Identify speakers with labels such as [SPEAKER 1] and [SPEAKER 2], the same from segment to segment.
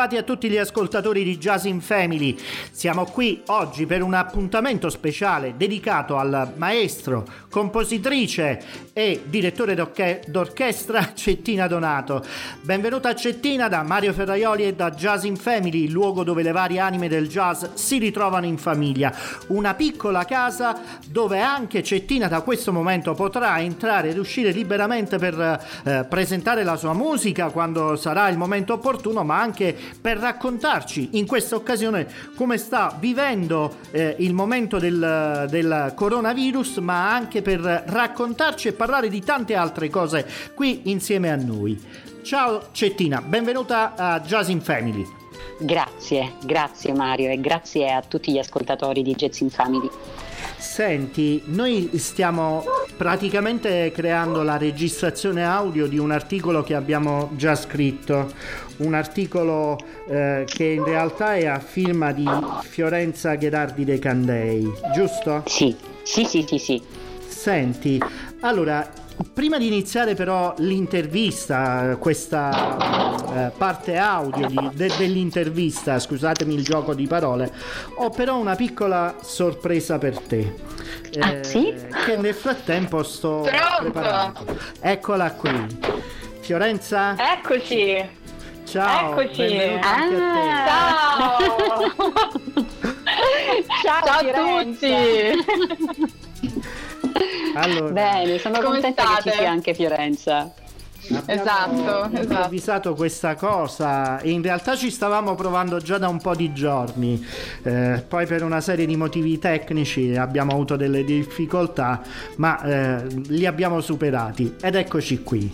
[SPEAKER 1] Ritrovati a tutti gli ascoltatori di Jazz in Family. Siamo qui oggi per un appuntamento speciale dedicato al maestro, compositrice e direttore d'orche- d'orchestra Cettina Donato. Benvenuta a Cettina da Mario Ferraioli e da Jazz in Family, il luogo dove le varie anime del jazz si ritrovano in famiglia. Una piccola casa dove anche Cettina da questo momento potrà entrare ed uscire liberamente per eh, presentare la sua musica quando sarà il momento opportuno, ma anche per raccontarci in questa occasione come sta vivendo eh, il momento del, del coronavirus, ma anche per raccontarci e parlare di tante altre cose qui insieme a noi. Ciao Cettina, benvenuta a Jazz in Family.
[SPEAKER 2] Grazie, grazie Mario e grazie a tutti gli ascoltatori di Jazz in Family.
[SPEAKER 1] Senti, noi stiamo praticamente creando la registrazione audio di un articolo che abbiamo già scritto, un articolo eh, che in realtà è a firma di Fiorenza Gherardi De Candei, giusto?
[SPEAKER 2] Sì, sì, sì, sì, sì.
[SPEAKER 1] Senti, allora Prima di iniziare però l'intervista, questa eh, parte audio di, de, dell'intervista, scusatemi il gioco di parole, ho però una piccola sorpresa per te.
[SPEAKER 2] Ah, eh, ah, sì?
[SPEAKER 1] Che nel frattempo sto Pronto? preparando. Eccola qui. Fiorenza?
[SPEAKER 3] Eccoci.
[SPEAKER 1] Ciao.
[SPEAKER 3] Eccoci.
[SPEAKER 1] Ah,
[SPEAKER 3] ciao. ciao. Ciao a tutti.
[SPEAKER 2] Allora, Bene, sono contenta state? che ci sia anche Fiorenza.
[SPEAKER 3] Esatto, esatto,
[SPEAKER 1] improvvisato questa cosa in realtà ci stavamo provando già da un po' di giorni eh, poi per una serie di motivi tecnici abbiamo avuto delle difficoltà ma eh, li abbiamo superati ed eccoci qui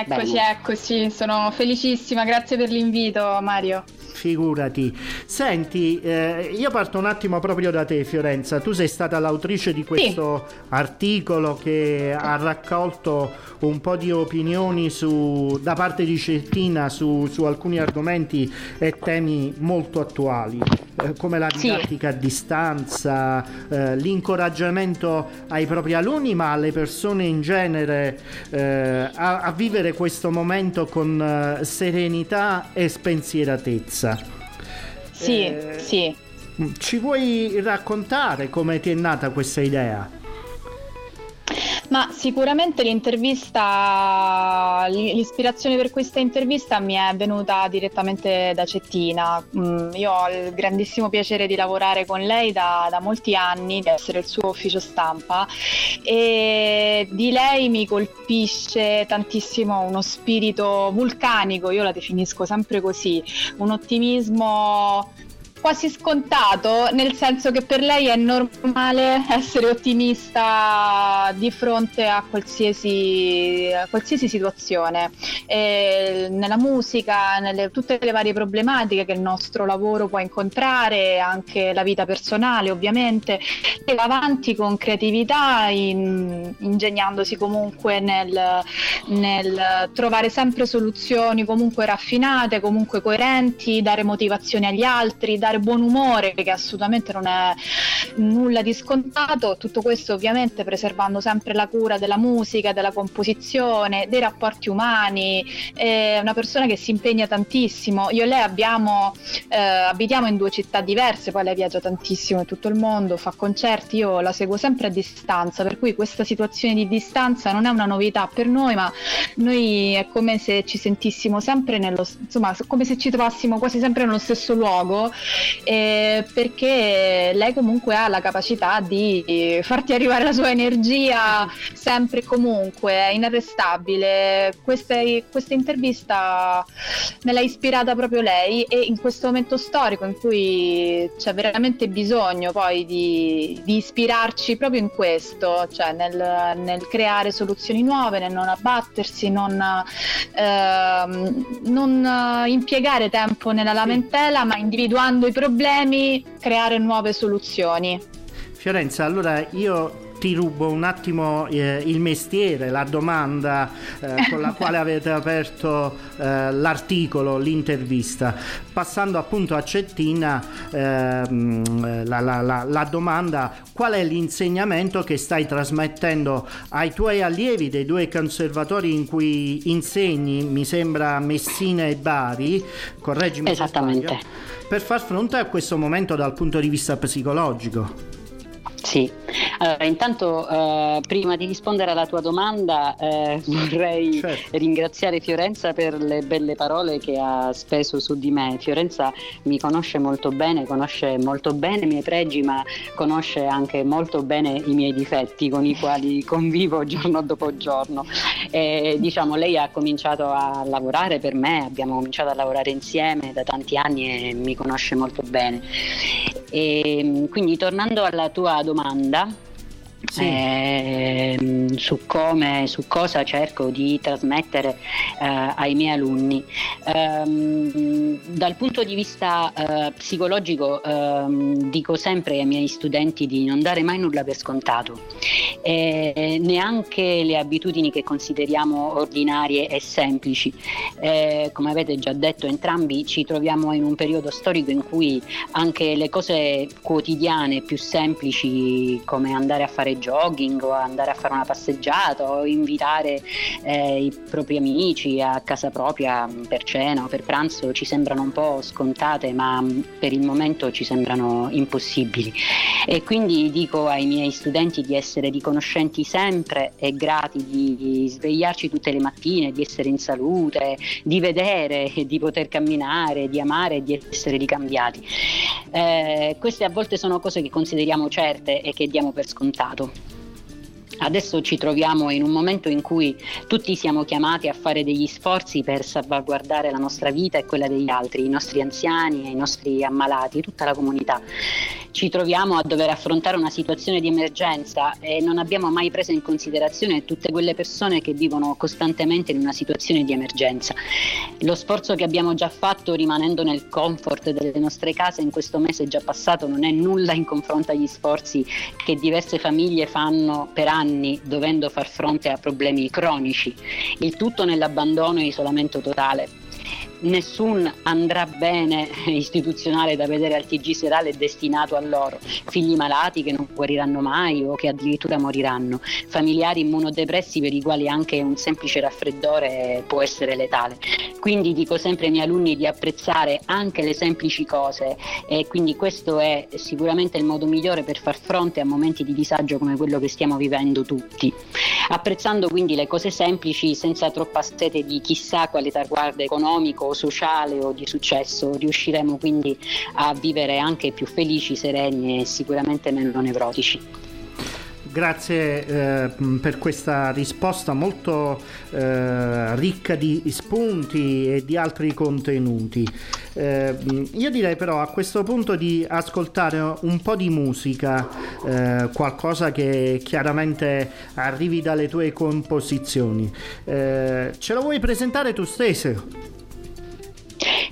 [SPEAKER 3] eccoci Bene. eccoci sono felicissima grazie per l'invito Mario
[SPEAKER 1] Figurati. Senti, eh, io parto un attimo proprio da te, Fiorenza. Tu sei stata l'autrice di questo sì. articolo che ha raccolto un po' di opinioni su, da parte di Cettina su, su alcuni argomenti e temi molto attuali. Eh, come la didattica sì. a distanza, eh, l'incoraggiamento ai propri alunni, ma alle persone in genere eh, a, a, vivere questo momento con eh, serenità e spensieratezza.
[SPEAKER 3] Sì, eh, sì.
[SPEAKER 1] Ci vuoi raccontare come ti è nata questa idea?
[SPEAKER 3] Ma sicuramente l'intervista, l'ispirazione per questa intervista mi è venuta direttamente da Cettina. Mm, io ho il grandissimo piacere di lavorare con lei da, da molti anni, di essere il suo ufficio stampa e di lei mi colpisce tantissimo uno spirito vulcanico, io la definisco sempre così, un ottimismo quasi scontato, nel senso che per lei è normale essere ottimista di fronte a qualsiasi, a qualsiasi situazione. E nella musica, nelle tutte le varie problematiche che il nostro lavoro può incontrare, anche la vita personale ovviamente, e va avanti con creatività, in, ingegnandosi comunque nel, nel trovare sempre soluzioni comunque raffinate, comunque coerenti, dare motivazione agli altri, dare buon umore, che assolutamente non è nulla di scontato, tutto questo ovviamente preservando sempre la cura della musica, della composizione, dei rapporti umani, è una persona che si impegna tantissimo. Io e lei abbiamo, eh, abitiamo in due città diverse, poi lei viaggia tantissimo in tutto il mondo, fa concerti, io la seguo sempre a distanza, per cui questa situazione di distanza non è una novità per noi, ma noi è come se ci sentissimo sempre nello, insomma, come se ci trovassimo quasi sempre nello stesso luogo eh, perché lei comunque ha la capacità di farti arrivare la sua energia sempre e comunque, è inarrestabile. Questa, questa intervista me l'ha ispirata proprio lei e in questo momento storico in cui c'è veramente bisogno poi di, di ispirarci proprio in questo, cioè nel, nel, creare soluzioni nuove, nel non abbattersi, non, ehm, non impiegare tempo nella lamentela, ma individuando i problemi, creare nuove soluzioni.
[SPEAKER 1] Fiorenza, allora io ti rubo un attimo eh, il mestiere, la domanda eh, con la quale avete aperto eh, l'articolo, l'intervista. Passando appunto a Cettina, ehm, la, la, la, la domanda qual è l'insegnamento che stai trasmettendo ai tuoi allievi dei due conservatori in cui insegni, mi sembra Messina e Bari, correggimi
[SPEAKER 2] Esattamente.
[SPEAKER 1] per far fronte a questo momento dal punto di vista psicologico.
[SPEAKER 2] Sì, allora intanto eh, prima di rispondere alla tua domanda eh, vorrei certo. ringraziare Fiorenza per le belle parole che ha speso su di me. Fiorenza mi conosce molto bene, conosce molto bene i miei pregi, ma conosce anche molto bene i miei difetti con i quali convivo giorno dopo giorno. E, diciamo, lei ha cominciato a lavorare per me, abbiamo cominciato a lavorare insieme da tanti anni e mi conosce molto bene. E, quindi tornando alla tua domanda, domanda sì. eh, su come, su cosa cerco di trasmettere eh, ai miei alunni. Eh, dal punto di vista eh, psicologico ehm, dico sempre ai miei studenti di non dare mai nulla per scontato, neanche le abitudini che consideriamo ordinarie e semplici. Come avete già detto entrambi ci troviamo in un periodo storico in cui anche le cose quotidiane più semplici come andare a fare fare jogging o andare a fare una passeggiata o invitare eh, i propri amici a casa propria per cena o per pranzo ci sembrano un po' scontate ma per il momento ci sembrano impossibili e quindi dico ai miei studenti di essere riconoscenti sempre e grati di svegliarci tutte le mattine, di essere in salute, di vedere, di poter camminare, di amare e di essere ricambiati. Eh, queste a volte sono cose che consideriamo certe e che diamo per scontato passato. Adesso ci troviamo in un momento in cui tutti siamo chiamati a fare degli sforzi per salvaguardare la nostra vita e quella degli altri, i nostri anziani, i nostri ammalati, tutta la comunità ci troviamo a dover affrontare una situazione di emergenza e non abbiamo mai preso in considerazione tutte quelle persone che vivono costantemente in una situazione di emergenza. Lo sforzo che abbiamo già fatto rimanendo nel comfort delle nostre case in questo mese già passato non è nulla in confronto agli sforzi che diverse famiglie fanno per anni dovendo far fronte a problemi cronici, il tutto nell'abbandono e isolamento totale nessun andrà bene istituzionale da vedere al TG serale destinato a loro, figli malati che non guariranno mai o che addirittura moriranno, familiari immunodepressi per i quali anche un semplice raffreddore può essere letale. Quindi dico sempre ai miei alunni di apprezzare anche le semplici cose e quindi questo è sicuramente il modo migliore per far fronte a momenti di disagio come quello che stiamo vivendo tutti. Apprezzando quindi le cose semplici senza troppa sete di chissà quale traguardo economico sociale o di successo, riusciremo quindi a vivere anche più felici, sereni e sicuramente meno nevrotici.
[SPEAKER 1] Grazie eh, per questa risposta molto eh, ricca di spunti e di altri contenuti. Eh, io direi però a questo punto di ascoltare un po' di musica, eh, qualcosa che chiaramente arrivi dalle tue composizioni. Eh, ce lo vuoi presentare tu stesso?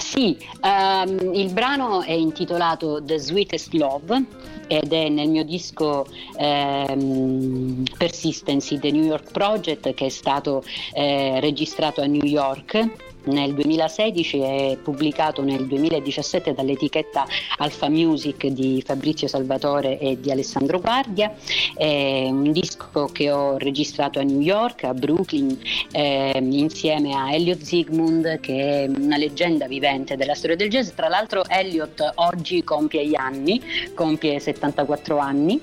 [SPEAKER 2] Sì, um, il brano è intitolato The Sweetest Love ed è nel mio disco ehm, Persistency, The New York Project, che è stato eh, registrato a New York nel 2016 e pubblicato nel 2017 dall'etichetta Alfa Music di Fabrizio Salvatore e di Alessandro Guardia. È un disco che ho registrato a New York, a Brooklyn, eh, insieme a Elliot Zygmunt, che è una leggenda vivente della storia del jazz. Tra l'altro Elliot oggi compie gli anni, compie 74 anni.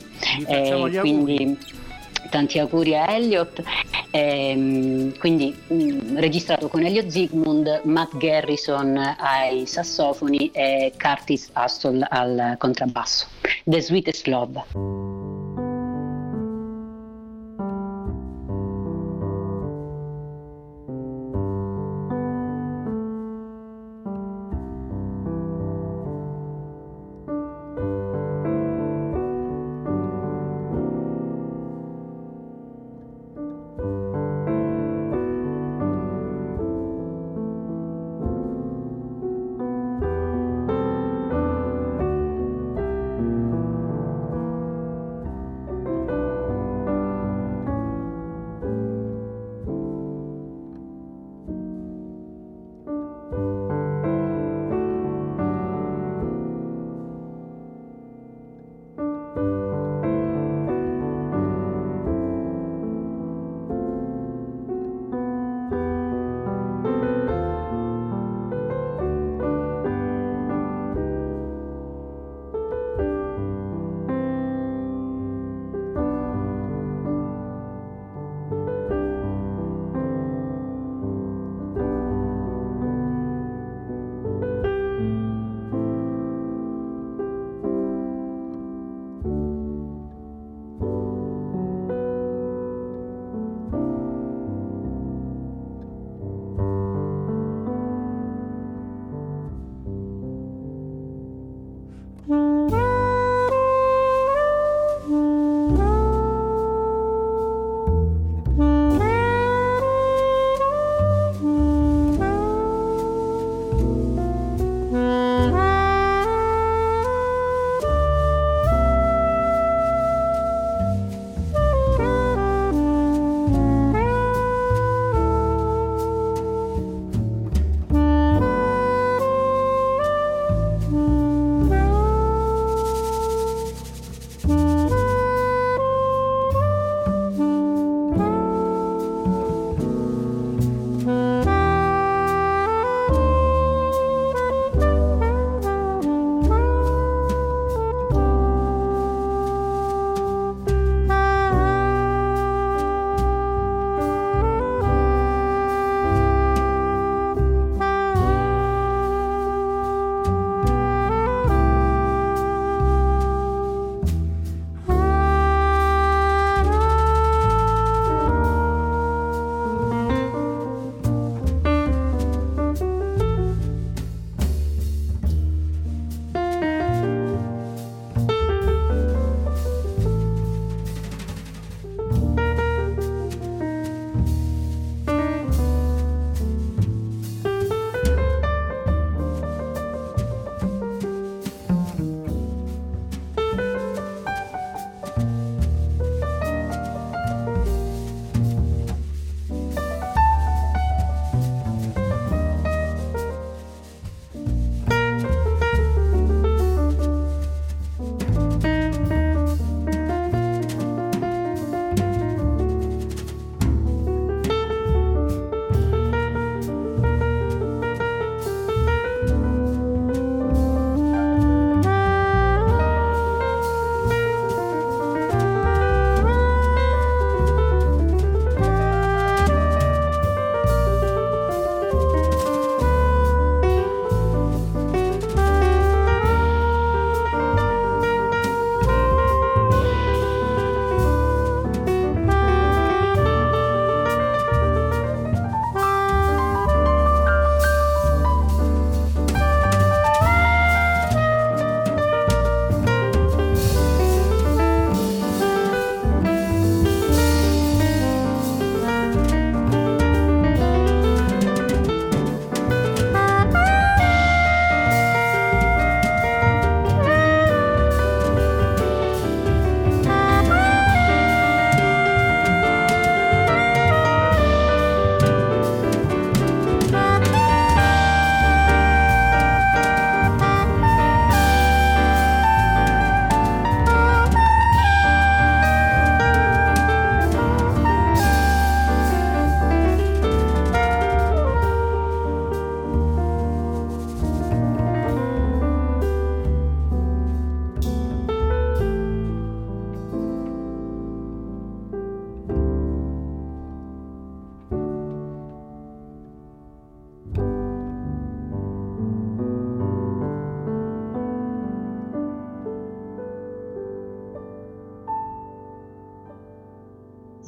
[SPEAKER 1] Eh, quindi
[SPEAKER 2] tanti auguri a Elliot. Ehm, quindi mh, mm, registrato con Elliot Zygmunt, Matt Garrison ai sassofoni e Curtis Astol al contrabbasso. The Sweetest Love.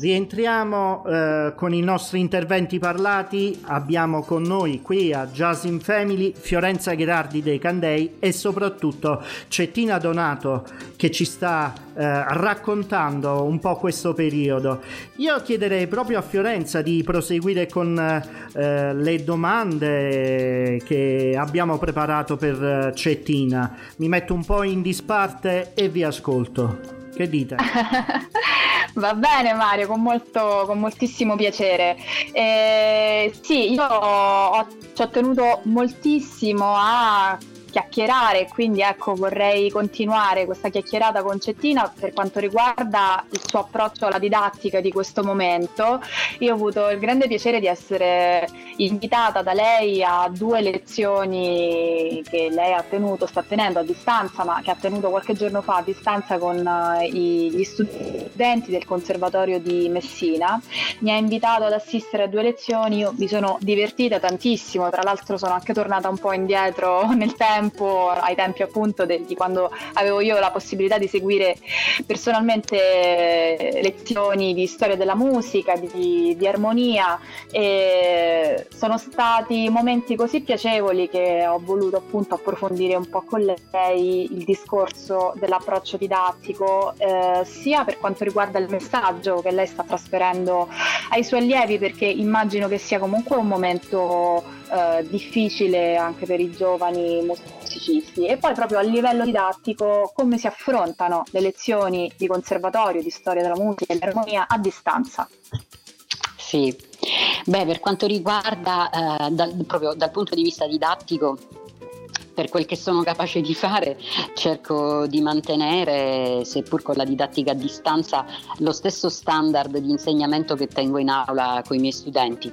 [SPEAKER 1] Rientriamo eh, con i nostri interventi parlati. Abbiamo con noi qui a Jazz in Family Fiorenza Gherardi dei Candei e soprattutto Cettina Donato che ci sta eh, raccontando un po' questo periodo. Io chiederei proprio a Fiorenza di proseguire con eh, le domande che abbiamo preparato per eh, Cettina. Mi metto un po' in disparte e vi ascolto. Che dite?
[SPEAKER 3] Va bene Mario, con, molto, con moltissimo piacere. Eh, sì, io ci ho tenuto moltissimo a chiacchierare, quindi ecco vorrei continuare questa chiacchierata con Cettina per quanto riguarda il suo approccio alla didattica di questo momento. Io ho avuto il grande piacere di essere invitata da lei a due lezioni che lei ha tenuto, sta tenendo a distanza, ma che ha tenuto qualche giorno fa a distanza con uh, gli studenti del Conservatorio di Messina. Mi ha invitato ad assistere a due lezioni, io mi sono divertita tantissimo, tra l'altro sono anche tornata un po' indietro nel tempo tempo, ai tempi appunto de, di quando avevo io la possibilità di seguire personalmente lezioni di storia della musica, di, di armonia e sono stati momenti così piacevoli che ho voluto appunto approfondire un po' con lei il discorso dell'approccio didattico, eh, sia per quanto riguarda il messaggio che lei sta trasferendo ai suoi allievi, perché immagino che sia comunque un momento eh, difficile anche per i giovani musicisti e poi proprio a livello didattico come si affrontano le lezioni di conservatorio, di storia della musica e dell'armonia a distanza.
[SPEAKER 2] Sì, beh per quanto riguarda eh, dal, proprio dal punto di vista didattico per quel che sono capace di fare cerco di mantenere, seppur con la didattica a distanza, lo stesso standard di insegnamento che tengo in aula con i miei studenti.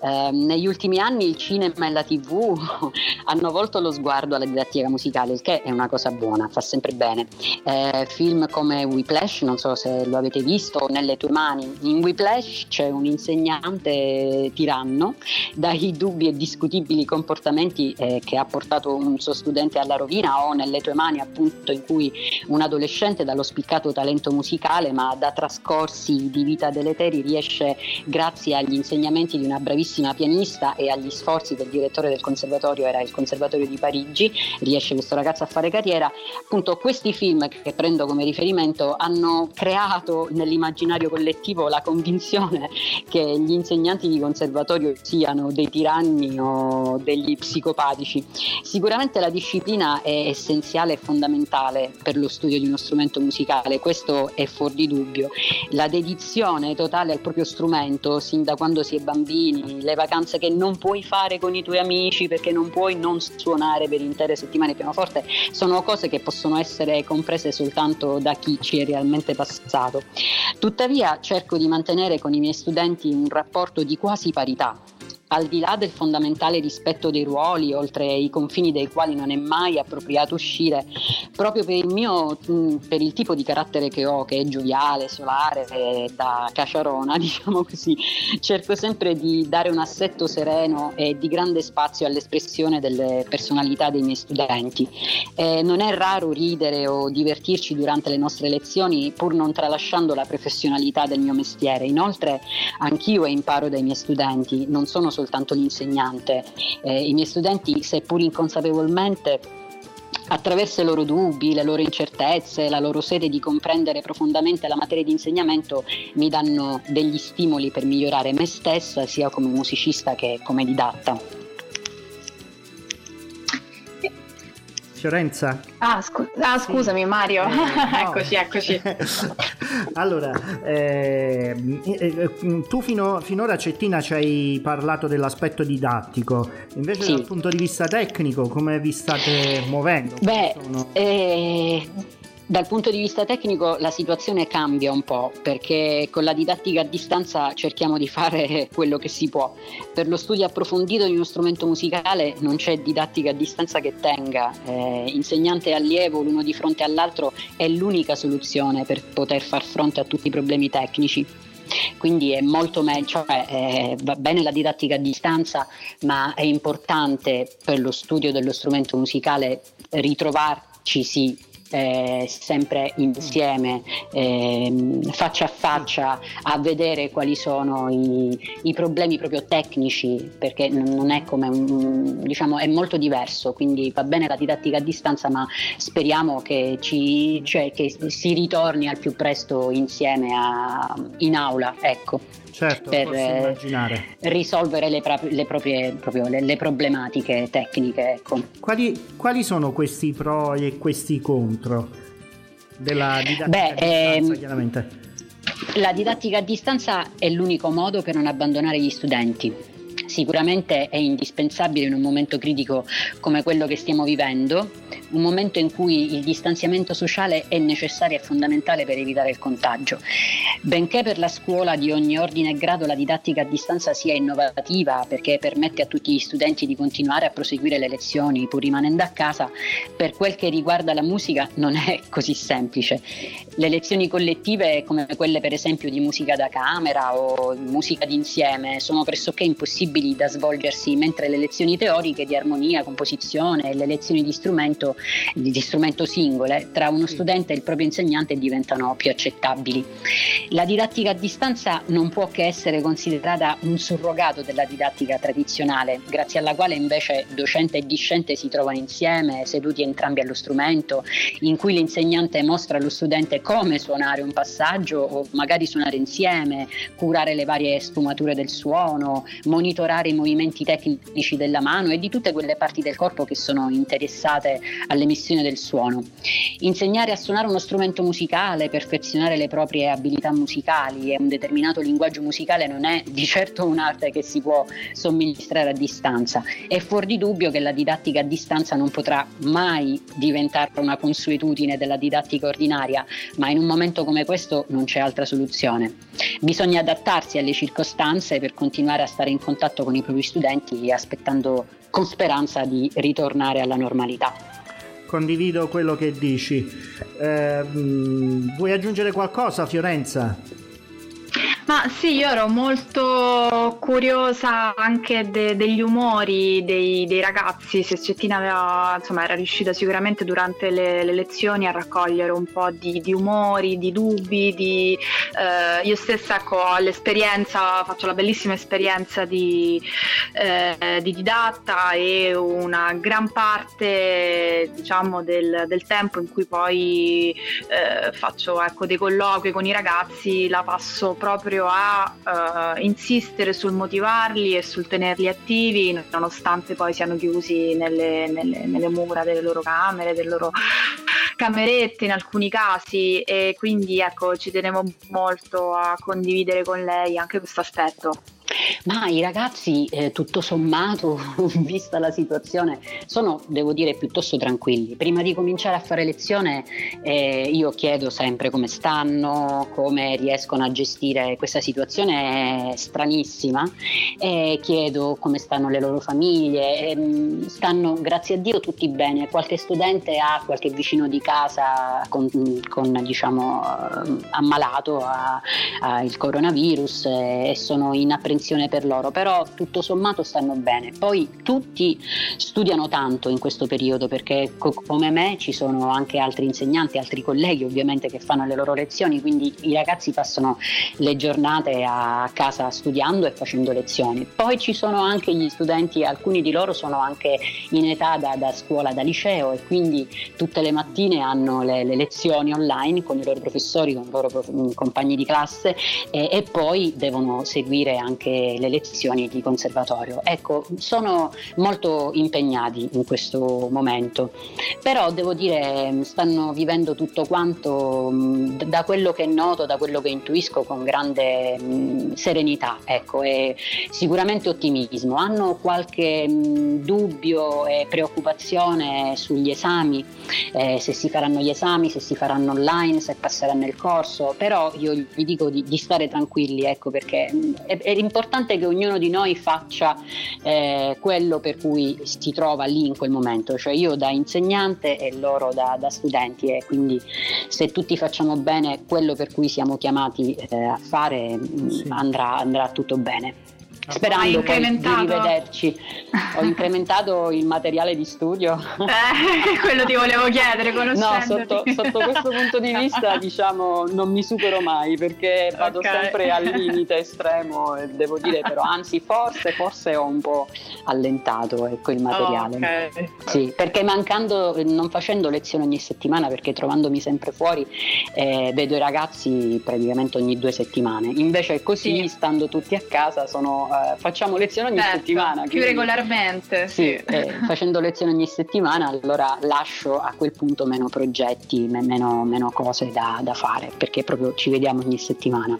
[SPEAKER 2] Eh, negli ultimi anni il cinema e la tv hanno volto lo sguardo alla didattica musicale, il che è una cosa buona, fa sempre bene. Eh, film come Whiplash, non so se lo avete visto, Nelle tue mani. In Whiplash c'è un insegnante tiranno dai dubbi e discutibili comportamenti eh, che ha portato un un suo studente alla rovina o nelle tue mani appunto in cui un adolescente dallo spiccato talento musicale ma da trascorsi di vita deleteri riesce grazie agli insegnamenti di una bravissima pianista e agli sforzi del direttore del conservatorio, era il conservatorio di Parigi, riesce questo ragazzo a fare carriera. Appunto questi film che prendo come riferimento hanno creato nell'immaginario collettivo la convinzione che gli insegnanti di conservatorio siano dei tiranni o degli psicopatici. Sicuramente Sicuramente la disciplina è essenziale e fondamentale per lo studio di uno strumento musicale, questo è fuori di dubbio. La dedizione totale al proprio strumento, sin da quando si è bambini, le vacanze che non puoi fare con i tuoi amici perché non puoi non suonare per intere settimane pianoforte, sono cose che possono essere comprese soltanto da chi ci è realmente passato. Tuttavia cerco di mantenere con i miei studenti un rapporto di quasi parità al di là del fondamentale rispetto dei ruoli, oltre i confini dei quali non è mai appropriato uscire, proprio per il mio, per il tipo di carattere che ho, che è gioviale, solare, da caciarona, diciamo così, cerco sempre di dare un assetto sereno e di grande spazio all'espressione delle personalità dei miei studenti. Eh, non è raro ridere o divertirci durante le nostre lezioni, pur non tralasciando la professionalità del mio mestiere. Inoltre, anch'io imparo dai miei studenti, non sono soltanto soltanto l'insegnante. Eh, I miei studenti, seppur inconsapevolmente, attraverso i loro dubbi, le loro incertezze, la loro sede di comprendere profondamente la materia di insegnamento, mi danno degli stimoli per migliorare me stessa, sia come musicista che come didatta.
[SPEAKER 1] Fiorenza?
[SPEAKER 3] Ah, scu- ah scusami Mario, eh, no. eccoci, eccoci.
[SPEAKER 1] allora, eh, eh, tu fino, finora Cettina ci hai parlato dell'aspetto didattico, invece sì. dal punto di vista tecnico come vi state muovendo?
[SPEAKER 2] Beh, sono... dal punto di vista tecnico la situazione cambia un po' perché con la didattica a distanza cerchiamo di fare quello che si può. Per lo studio approfondito di uno strumento musicale non c'è didattica a distanza che tenga. Eh, insegnante e allievo l'uno di fronte all'altro è l'unica soluzione per poter far fronte a tutti i problemi tecnici quindi è molto meglio, cioè, eh, va bene la didattica a distanza, ma è importante per lo studio dello strumento musicale ritrovarci sì eh, sempre insieme, eh, faccia a faccia, a vedere quali sono i, i, problemi proprio tecnici, perché non è come un, diciamo, è molto diverso, quindi va bene la didattica a distanza, ma speriamo che, ci, cioè, che si ritorni al più presto insieme a, in aula. Ecco
[SPEAKER 1] certo, per eh,
[SPEAKER 2] risolvere le, pra- le proprie proprio le, le problematiche tecniche. Ecco.
[SPEAKER 1] Quali, quali, sono questi pro e questi contro della didattica
[SPEAKER 2] Beh,
[SPEAKER 1] a distanza, ehm, chiaramente?
[SPEAKER 2] La didattica a distanza è l'unico modo per non abbandonare gli studenti sicuramente è indispensabile in un momento critico come quello che stiamo vivendo, un momento in cui il distanziamento sociale è necessario e fondamentale per evitare il contagio. Benché per la scuola di ogni ordine e grado la didattica a distanza sia innovativa perché permette a tutti gli studenti di continuare a proseguire le lezioni pur rimanendo a casa, per quel che riguarda la musica non è così semplice. Le lezioni collettive come quelle per esempio di musica da camera o musica d'insieme sono pressoché impossibili possibili da svolgersi mentre le lezioni teoriche di armonia, composizione e le lezioni di strumento, di strumento singole tra uno studente e il proprio insegnante diventano più accettabili. La didattica a distanza non può che essere considerata un surrogato della didattica tradizionale, grazie alla quale invece docente e discente si trovano insieme, seduti entrambi allo strumento, in cui l'insegnante mostra allo studente come suonare un passaggio o magari suonare insieme, curare le varie sfumature del suono, monitorare monitorare i movimenti tecnici della mano e di tutte quelle parti del corpo che sono interessate all'emissione del suono. Insegnare a suonare uno strumento musicale, perfezionare le proprie abilità musicali e un determinato linguaggio musicale non è di certo un'arte che si può somministrare a distanza. È fuori di dubbio che la didattica a distanza non potrà mai diventare una consuetudine della didattica ordinaria, ma in un momento come questo non c'è altra soluzione. Bisogna adattarsi alle circostanze per continuare a stare in contatto contatto con i propri studenti aspettando con speranza di ritornare alla normalità.
[SPEAKER 1] Condivido quello che dici. Eh, vuoi aggiungere qualcosa Fiorenza?
[SPEAKER 3] Ma sì, io ero molto curiosa anche de- degli umori dei, dei, ragazzi, se Cettina aveva, insomma, era riuscita sicuramente durante le, le lezioni a raccogliere un po' di, di umori, di dubbi, di, eh, io stessa ecco, ho l'esperienza, faccio la bellissima esperienza di, eh, di didatta e una gran parte diciamo, del, del tempo in cui poi eh, faccio ecco, dei colloqui con i ragazzi la passo proprio proprio a uh, insistere sul motivarli e sul tenerli attivi, nonostante poi siano chiusi nelle, nelle, nelle mura delle loro camere, delle loro camerette in alcuni casi e quindi ecco ci tenevo molto a condividere con lei anche questo aspetto.
[SPEAKER 2] Ma i ragazzi, eh, tutto sommato, vista la situazione, sono, devo dire, piuttosto tranquilli. Prima di cominciare a fare lezione, eh, io chiedo sempre come stanno, come riescono a gestire questa situazione stranissima, e chiedo come stanno le loro famiglie. E, mm, stanno, grazie a Dio, tutti bene. Qualche studente ha qualche vicino di casa con, con diciamo, eh, ammalato il coronavirus e sono in apprensione attenzione per loro, però tutto sommato stanno bene. Poi tutti studiano tanto in questo periodo perché co- come me ci sono anche altri insegnanti, altri colleghi ovviamente che fanno le loro lezioni, quindi i ragazzi passano le giornate a casa studiando e facendo lezioni. Poi ci sono anche gli studenti, alcuni di loro sono anche in età da, da scuola, da liceo e quindi tutte le mattine hanno le, le lezioni online con i loro professori, con i loro prof- compagni di classe e, e poi devono seguire anche le lezioni di conservatorio. Ecco, sono molto impegnati in questo momento, però devo dire stanno vivendo tutto quanto da quello che noto, da quello che intuisco con grande serenità ecco, e sicuramente ottimismo. Hanno qualche dubbio e preoccupazione sugli esami, eh, se si faranno gli esami, se si faranno online, se passeranno il corso, però io vi dico di, di stare tranquilli ecco, perché è, è importante importante che ognuno di noi faccia eh, quello per cui si trova lì in quel momento, cioè io da insegnante e loro da, da studenti e quindi se tutti facciamo bene quello per cui siamo chiamati eh, a fare mm, sì. andrà, andrà tutto bene. Sperando di rivederci. Ho incrementato il materiale di studio.
[SPEAKER 3] Eh, quello ti volevo chiedere,
[SPEAKER 2] No, sotto, sotto, questo punto di vista diciamo non mi supero mai perché vado okay. sempre al limite estremo e devo dire però anzi forse, forse ho un po' allentato ecco, il materiale. Oh, okay. Sì, perché mancando, non facendo lezioni ogni settimana perché trovandomi sempre fuori eh, vedo i ragazzi praticamente ogni due settimane. Invece così sì. stando tutti a casa sono eh, facciamo lezioni ogni certo, settimana.
[SPEAKER 3] Più regolarmente.
[SPEAKER 2] Sì, eh, facendo lezioni ogni settimana allora lascio a quel punto meno progetti, meno, meno cose da, da fare perché proprio ci vediamo ogni settimana.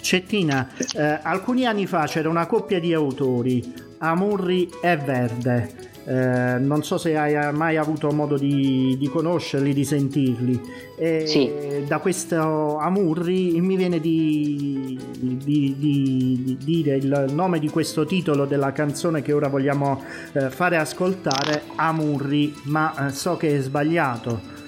[SPEAKER 1] Cettina, eh, alcuni anni fa c'era una coppia di autori, Amurri e Verde. Eh, non so se hai mai avuto modo di, di conoscerli, di sentirli. E sì. Da questo Amurri mi viene di, di, di, dire il nome di questo titolo della canzone che ora vogliamo eh, fare ascoltare, Amurri, ma eh, so che è sbagliato.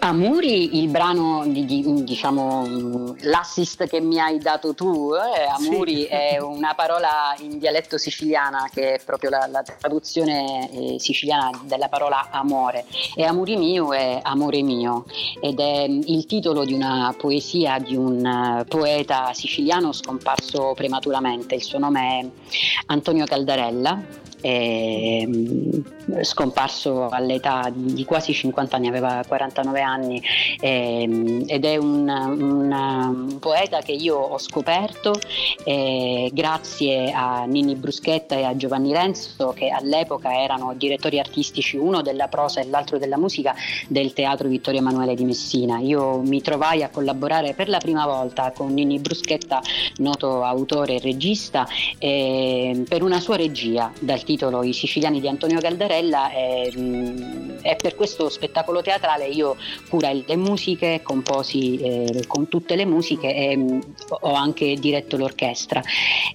[SPEAKER 2] Amuri, il brano, diciamo, l'assist che mi hai dato tu, eh, Amuri sì. è una parola in dialetto siciliana che è proprio la, la traduzione eh, siciliana della parola amore. E Amuri mio è amore mio ed è il titolo di una poesia di un uh, poeta siciliano scomparso prematuramente, il suo nome è Antonio Caldarella scomparso all'età di quasi 50 anni, aveva 49 anni ed è un, un, poeta che io ho scoperto grazie a Nini Bruschetta e a Giovanni Renzo che all'epoca erano direttori artistici, uno della prosa e l'altro della musica del Teatro Vittorio Emanuele di Messina. Io mi trovai a collaborare per la prima volta con Nini Bruschetta, noto autore e regista, per una sua regia dal titolo I siciliani di Antonio Caldarella e, e per questo spettacolo teatrale io curai le musiche, composi eh, con tutte le musiche e mh, ho anche diretto l'orchestra.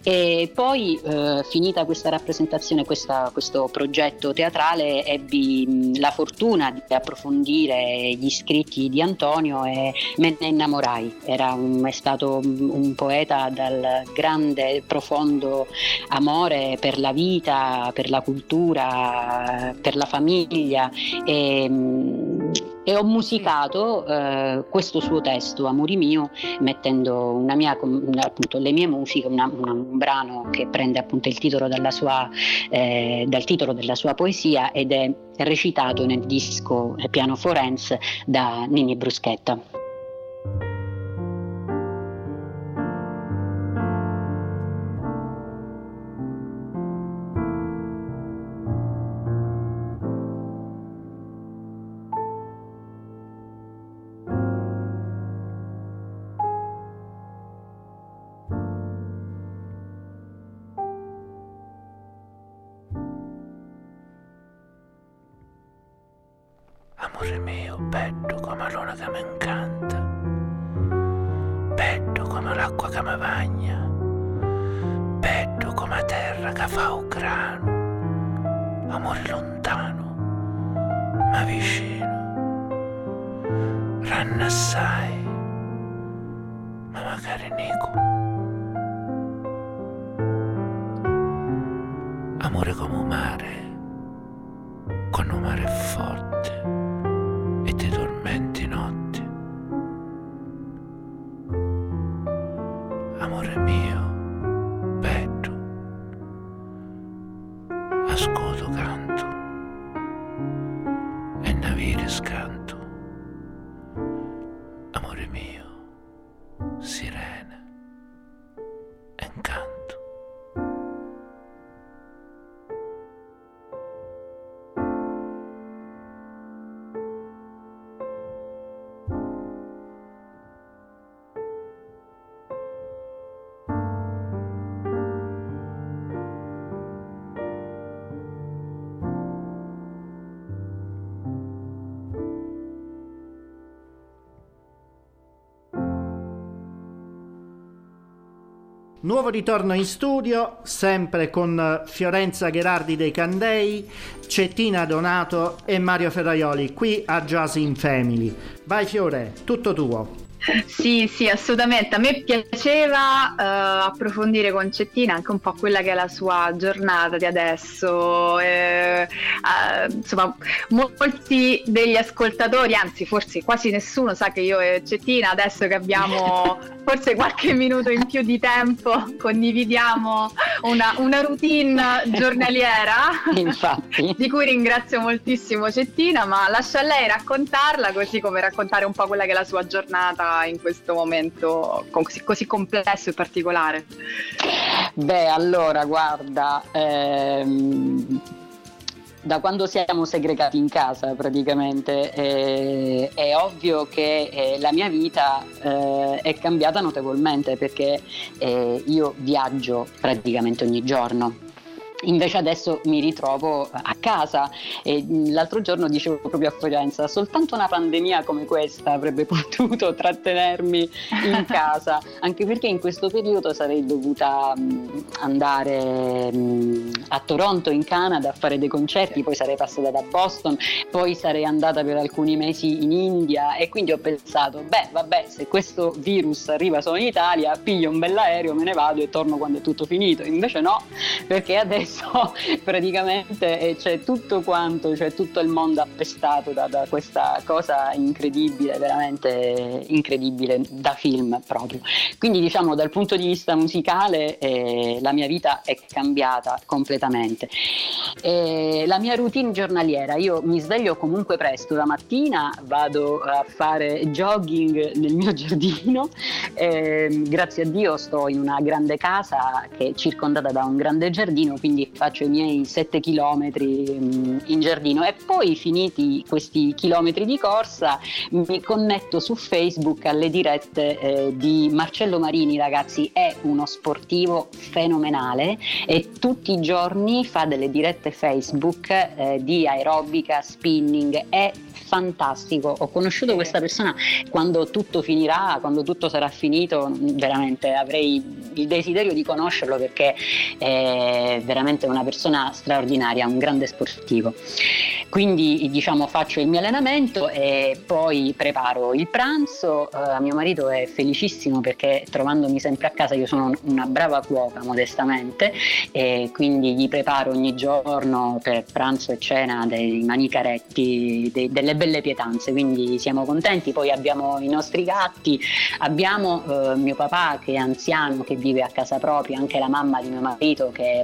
[SPEAKER 2] E poi eh, finita questa rappresentazione, questa, questo progetto teatrale, ebbi mh, la fortuna di approfondire gli scritti di Antonio e me ne innamorai. Era un, è stato un poeta dal grande, profondo amore per la vita, per la cultura, per la famiglia e, e ho musicato eh, questo suo testo, Amori mio, mettendo mia, appunto, le mie musiche, una, una, un brano che prende appunto il titolo sua, eh, dal titolo della sua poesia ed è recitato nel disco Piano Forense da Nini Bruschetta.
[SPEAKER 4] Quando un
[SPEAKER 1] Nuovo ritorno in studio, sempre con Fiorenza Gherardi dei Candei, Cettina Donato e Mario Ferraioli, qui a Jazz in Family. Vai Fiore, tutto tuo.
[SPEAKER 3] Sì, sì, assolutamente. A me piaceva uh, approfondire con Cettina anche un po' quella che è la sua giornata di adesso. Eh, uh, insomma, molti degli ascoltatori, anzi forse quasi nessuno sa che io e Cettina adesso che abbiamo forse qualche minuto in più di tempo condividiamo una, una routine giornaliera
[SPEAKER 2] Infatti.
[SPEAKER 3] di cui ringrazio moltissimo Cettina, ma lascio a lei raccontarla così come raccontare un po' quella che è la sua giornata in questo momento così, così complesso e particolare.
[SPEAKER 2] Beh, allora guarda, ehm da quando siamo segregati in casa praticamente eh, è ovvio che eh, la mia vita eh, è cambiata notevolmente perché eh, io viaggio praticamente ogni giorno Invece adesso mi ritrovo a casa. E l'altro giorno dicevo proprio a Fiorenza, soltanto una pandemia come questa avrebbe potuto trattenermi in casa, anche perché in questo periodo sarei dovuta andare a Toronto in Canada a fare dei concerti, poi sarei passata da Boston, poi sarei andata per alcuni mesi in India. E quindi ho pensato, beh vabbè, se questo virus arriva solo in Italia, piglio un bell'aereo, me ne vado e torno quando è tutto finito. Invece no, perché adesso adesso praticamente c'è tutto quanto, cioè tutto il mondo appestato da, da questa cosa incredibile, veramente incredibile, da film proprio. Quindi diciamo dal punto di vista musicale eh, la mia vita è cambiata completamente. E la mia routine giornaliera, io mi sveglio comunque presto la mattina, vado a fare jogging nel mio giardino, eh, grazie a Dio sto in una grande casa che è circondata da un grande giardino, quindi quindi faccio i miei 7 chilometri mm, in giardino. E poi finiti questi chilometri di corsa mi connetto su Facebook alle dirette eh, di Marcello Marini ragazzi. È uno sportivo fenomenale e tutti i giorni fa delle dirette Facebook eh, di aerobica, spinning. È fantastico. Ho conosciuto questa persona quando tutto finirà, quando tutto sarà finito, veramente avrei il desiderio di conoscerlo perché è veramente una persona straordinaria, un grande sportivo. Quindi diciamo faccio il mio allenamento e poi preparo il pranzo. Uh, mio marito è felicissimo perché trovandomi sempre a casa io sono una brava cuoca modestamente e quindi gli preparo ogni giorno per pranzo e cena dei manicaretti, dei, delle belle pietanze, quindi siamo contenti. Poi abbiamo i nostri gatti, abbiamo uh, mio papà che è anziano, che vive a casa propria, anche la mamma di mio marito che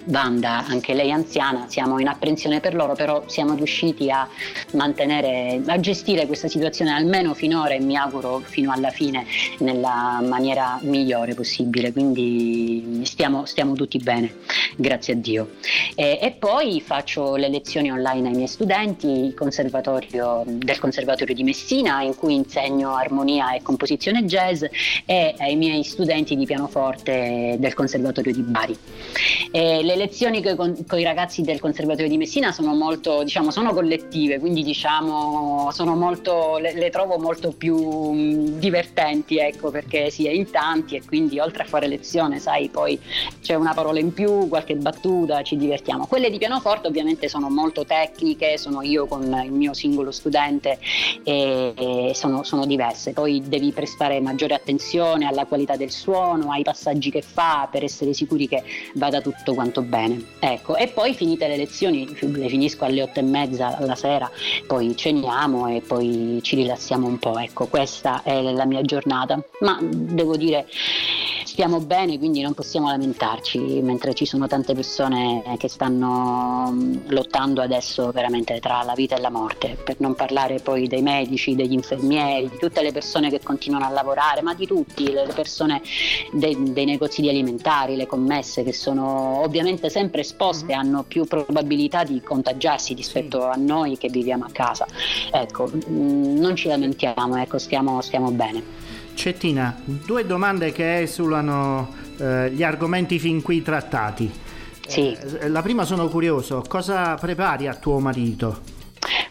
[SPEAKER 2] Banda, anche lei anziana, siamo in apprensione per loro, però siamo riusciti a mantenere, a gestire questa situazione almeno finora e mi auguro fino alla fine nella maniera migliore possibile, quindi stiamo, stiamo tutti bene, grazie a Dio. E, e, poi faccio le lezioni online ai miei studenti conservatorio, del Conservatorio di Messina in cui insegno armonia e composizione jazz e ai miei studenti di pianoforte del Conservatorio di Bari. E le lezioni con, i ragazzi del Conservatorio di Messina sono molto, diciamo, sono collettive, quindi diciamo, sono molto, le, le, trovo molto più mh, divertenti, ecco, perché si è in tanti e quindi oltre a fare lezione, sai, poi c'è una parola in più, qualche battuta, ci divertiamo. Quelle di pianoforte ovviamente sono molto tecniche, sono io con il mio singolo studente e, e sono, sono diverse. Poi devi prestare maggiore attenzione alla qualità del suono, ai passaggi che fa per essere sicuri che vada tutto quanto bene. Ecco, e poi finite le lezioni, le finisco alle otto e mezza alla sera, poi ceniamo e poi ci rilassiamo un po'. Ecco, questa è la mia giornata. Ma devo dire stiamo bene, quindi non possiamo lamentarci, mentre ci sono tante persone che stanno mm, lottando adesso veramente tra la vita e la morte, per non parlare poi dei medici, degli infermieri, di tutte le persone che continuano a lavorare, ma di tutti, le persone dei, dei negozi di alimentari, le commesse che sono ovviamente sempre esposte, mm-hmm. hanno più probabilità di contagiarsi rispetto a noi che viviamo a casa. Ecco, mm, non ci lamentiamo, ecco, stiamo, stiamo bene.
[SPEAKER 1] Cettina, due domande che esulano eh, gli argomenti fin qui trattati.
[SPEAKER 2] Sì.
[SPEAKER 1] Eh, la prima sono curioso, cosa prepari a tuo marito?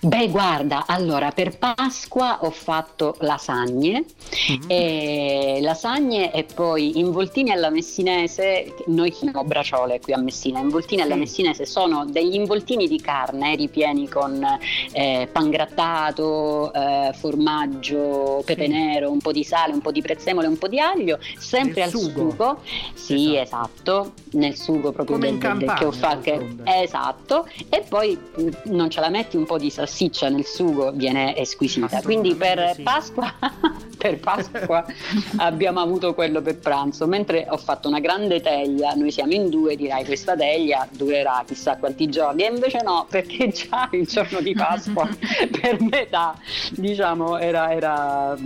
[SPEAKER 2] Beh, guarda, allora per Pasqua ho fatto lasagne, mm-hmm. e lasagne e poi involtini alla messinese, noi chiamiamo braciole qui a Messina, involtini alla messinese sono degli involtini di carne ripieni con eh, pangrattato, eh, formaggio, pepe sì. nero, un po' di sale, un po' di prezzemole, un po' di aglio, sempre nel al sugo. sugo. Sì, esatto. esatto. nel sugo proprio del, del, che ho fatto. Esatto, e poi mm, non ce la metti un po' di salsiccia nel sugo, viene squisita. Quindi per sì. Pasqua, per Pasqua abbiamo avuto quello per pranzo, mentre ho fatto una grande teglia, noi siamo in due, dirai questa teglia durerà chissà quanti giorni, e invece no, perché già il giorno di Pasqua per metà, diciamo, era, era,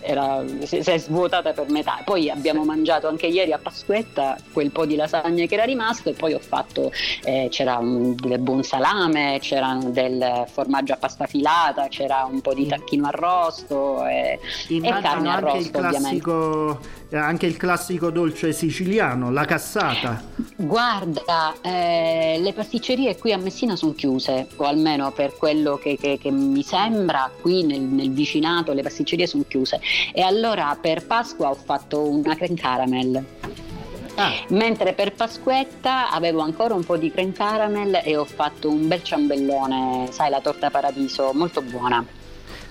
[SPEAKER 2] era, si è svuotata per metà. Poi abbiamo mangiato anche ieri a Pasquetta quel po' di lasagne che era rimasto e poi ho fatto, eh, c'era un, del buon salame, c'era del formaggio a pasta filata, c'era un po' di tacchino arrosto e, e carne arrosto
[SPEAKER 1] il classico,
[SPEAKER 2] ovviamente
[SPEAKER 1] anche il classico dolce siciliano, la cassata.
[SPEAKER 2] Guarda, eh, le pasticcerie qui a Messina sono chiuse, o almeno per quello che, che, che mi sembra, qui nel, nel, vicinato le pasticcerie sono chiuse. E allora per Pasqua ho fatto una creme caramel. Ah. Mentre per Pasquetta avevo ancora un po' di creme caramel e ho fatto un bel ciambellone, sai, la torta paradiso, molto buona.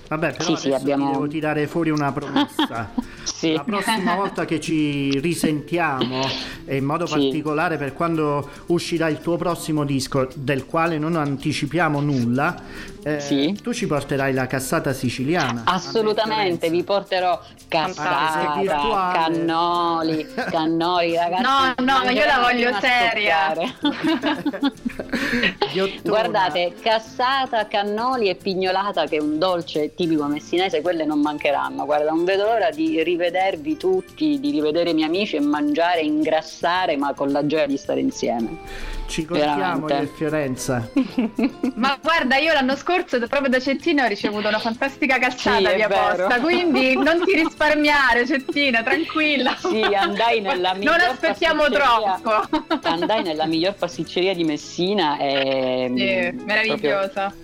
[SPEAKER 1] Vabbè, però sì, sì, abbiamo... devo tirare fuori una promessa. sì. La prossima volta che ci risentiamo, e in modo sì. particolare per quando uscirà il tuo prossimo disco, del quale non anticipiamo nulla, eh, sì. tu ci porterai la cassata siciliana.
[SPEAKER 2] Assolutamente, vi porterò cassata, cannoli, cannoli, ragazzi.
[SPEAKER 3] No, no, io la voglio seria.
[SPEAKER 2] Guardate, cassata, cannoli e pignolata che è un dolce tipico messinese, quelle non mancheranno. Guarda, non vedo l'ora di rivedervi tutti, di rivedere i miei amici e mangiare, ingrassare, ma con la gioia di stare insieme.
[SPEAKER 1] Ci contiamo a Fiorenza.
[SPEAKER 3] ma guarda, io l'anno scorso proprio da Cettina ho ricevuto una fantastica cazzata sì, via posta, quindi non ti risparmiare Cettina, tranquilla.
[SPEAKER 2] Sì, andai nella miglior
[SPEAKER 3] Non aspettiamo troppo.
[SPEAKER 2] Andai nella miglior pasticceria di Messina e
[SPEAKER 3] sì, meravigliosa. Proprio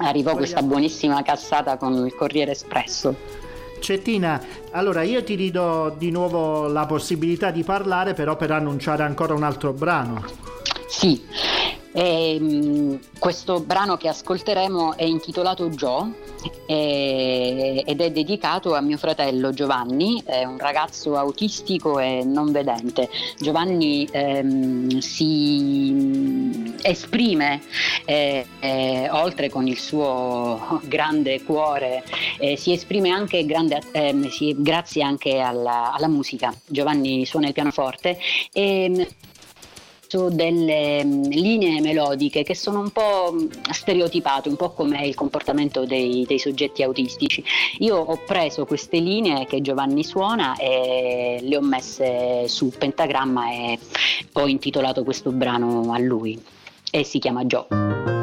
[SPEAKER 2] arrivò questa buonissima cassata con il Corriere Espresso.
[SPEAKER 1] Cettina, allora io ti ridò di nuovo la possibilità di parlare, però per annunciare ancora un altro brano.
[SPEAKER 2] Sì, e, ehm, questo brano che ascolteremo è intitolato Joe e, ed è dedicato a mio fratello Giovanni, è un ragazzo autistico e non vedente. Giovanni ehm, si esprime eh, eh, oltre con il suo grande cuore, eh, si esprime anche grande, ehm, si, grazie anche alla, alla, musica. Giovanni suona il pianoforte e delle mm, linee melodiche che sono un po' mm, stereotipate, un po' come il comportamento dei, dei, soggetti autistici. Io ho preso queste linee che Giovanni suona e le ho messe su pentagramma e ho intitolato questo brano a lui e si chiama Joe.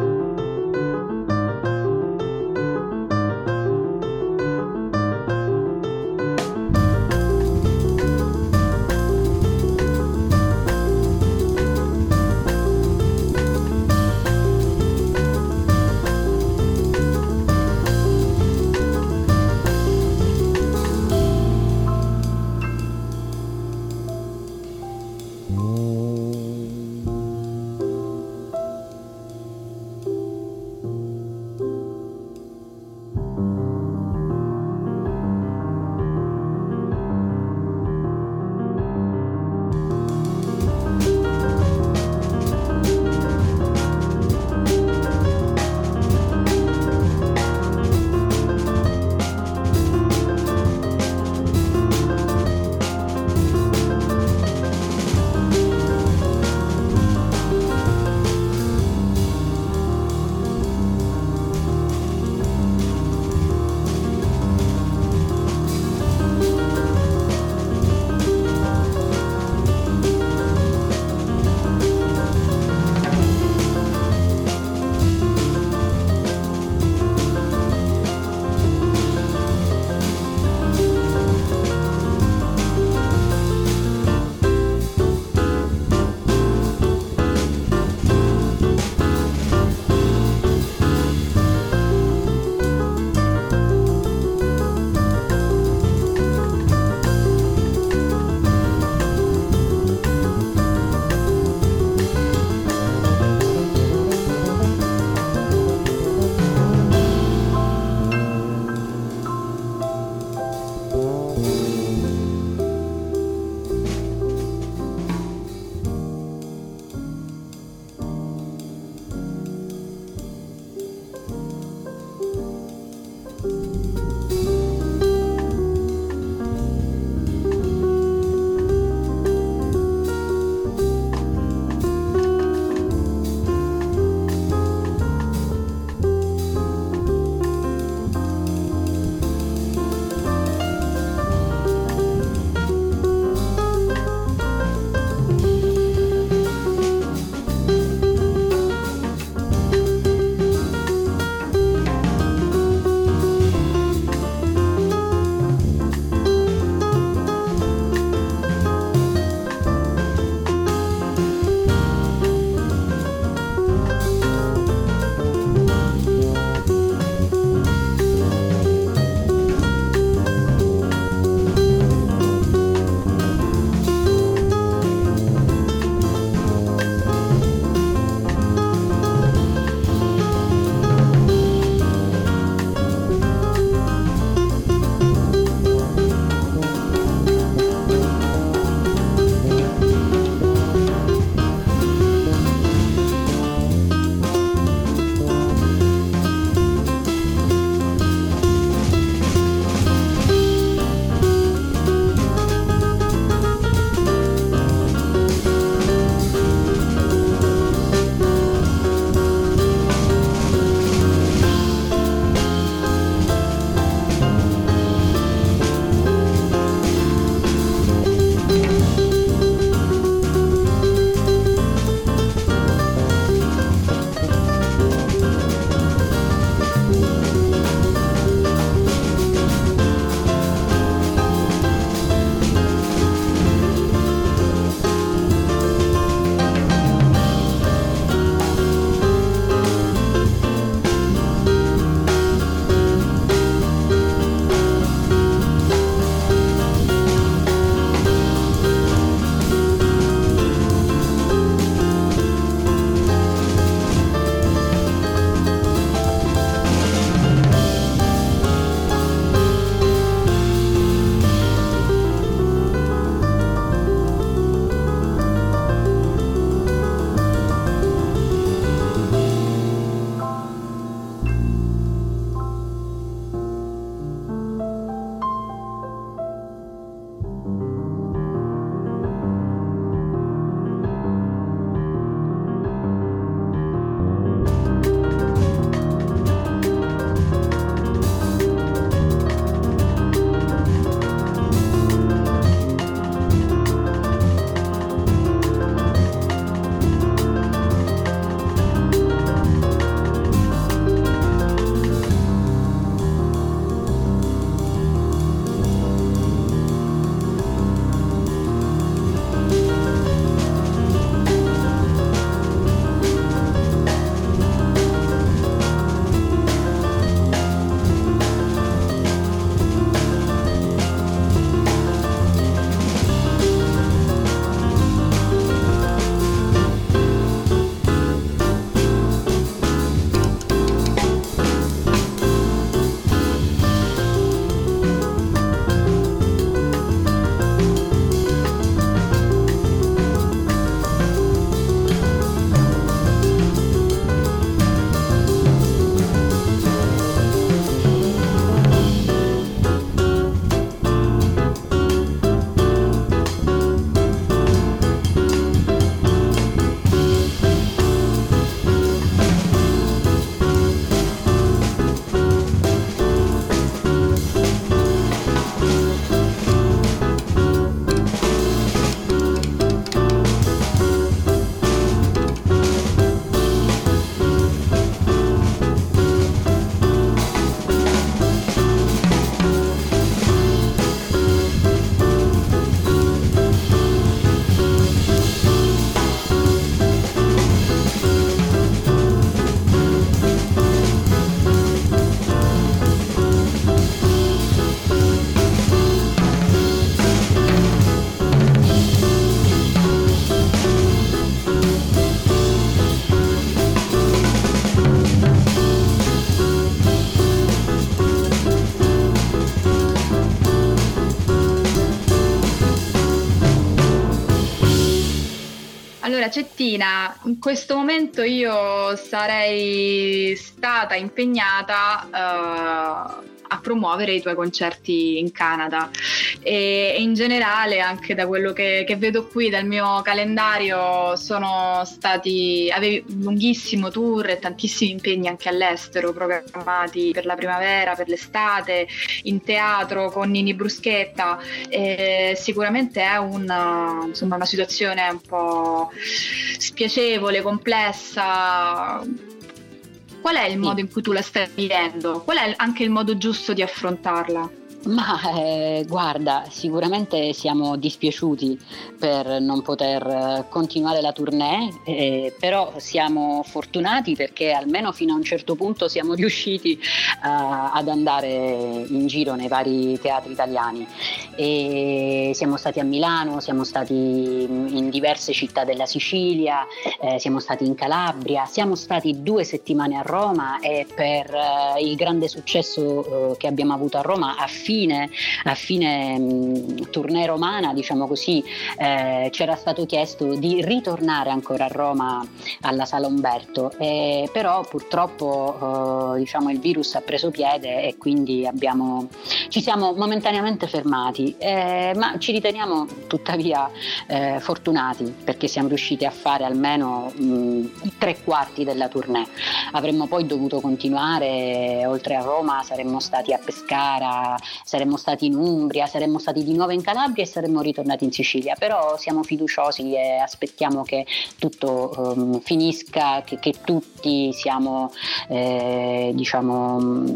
[SPEAKER 3] Cettina, in questo momento io sarei stata impegnata a promuovere i tuoi concerti in Canada. E, e in generale anche da quello che, che, vedo qui dal mio calendario sono stati avevi un lunghissimo tour e tantissimi impegni anche all'estero programmati per la primavera, per l'estate, in teatro con Nini Bruschetta. E sicuramente è una, insomma, una situazione un po' spiacevole, complessa Qual è il modo in cui tu la stai vivendo? Qual è anche il modo giusto di affrontarla?
[SPEAKER 2] Ma eh, guarda, sicuramente siamo dispiaciuti per non poter eh, continuare la tournée, eh, però siamo fortunati perché almeno fino a un certo punto siamo riusciti eh, ad andare in giro nei vari teatri italiani. E siamo stati a Milano, siamo stati in diverse città della Sicilia, eh, siamo stati in Calabria, siamo stati due settimane a Roma e per eh, il grande successo che abbiamo avuto a Roma a fine fine, a fine mh, tournée romana, diciamo così, eh, c'era stato chiesto di ritornare ancora a Roma alla Sala Umberto, eh, però purtroppo eh, diciamo, il virus ha preso piede e quindi abbiamo, ci siamo momentaneamente fermati, eh, ma ci riteniamo tuttavia eh, fortunati perché siamo riusciti a fare almeno mh, tre quarti della tournée. Avremmo poi dovuto continuare, oltre a Roma saremmo stati a Pescara, saremmo stati in Umbria, saremmo stati di nuovo in Calabria e saremmo ritornati in Sicilia, però siamo fiduciosi e aspettiamo che tutto um, finisca, che, che, tutti siamo eh, diciamo,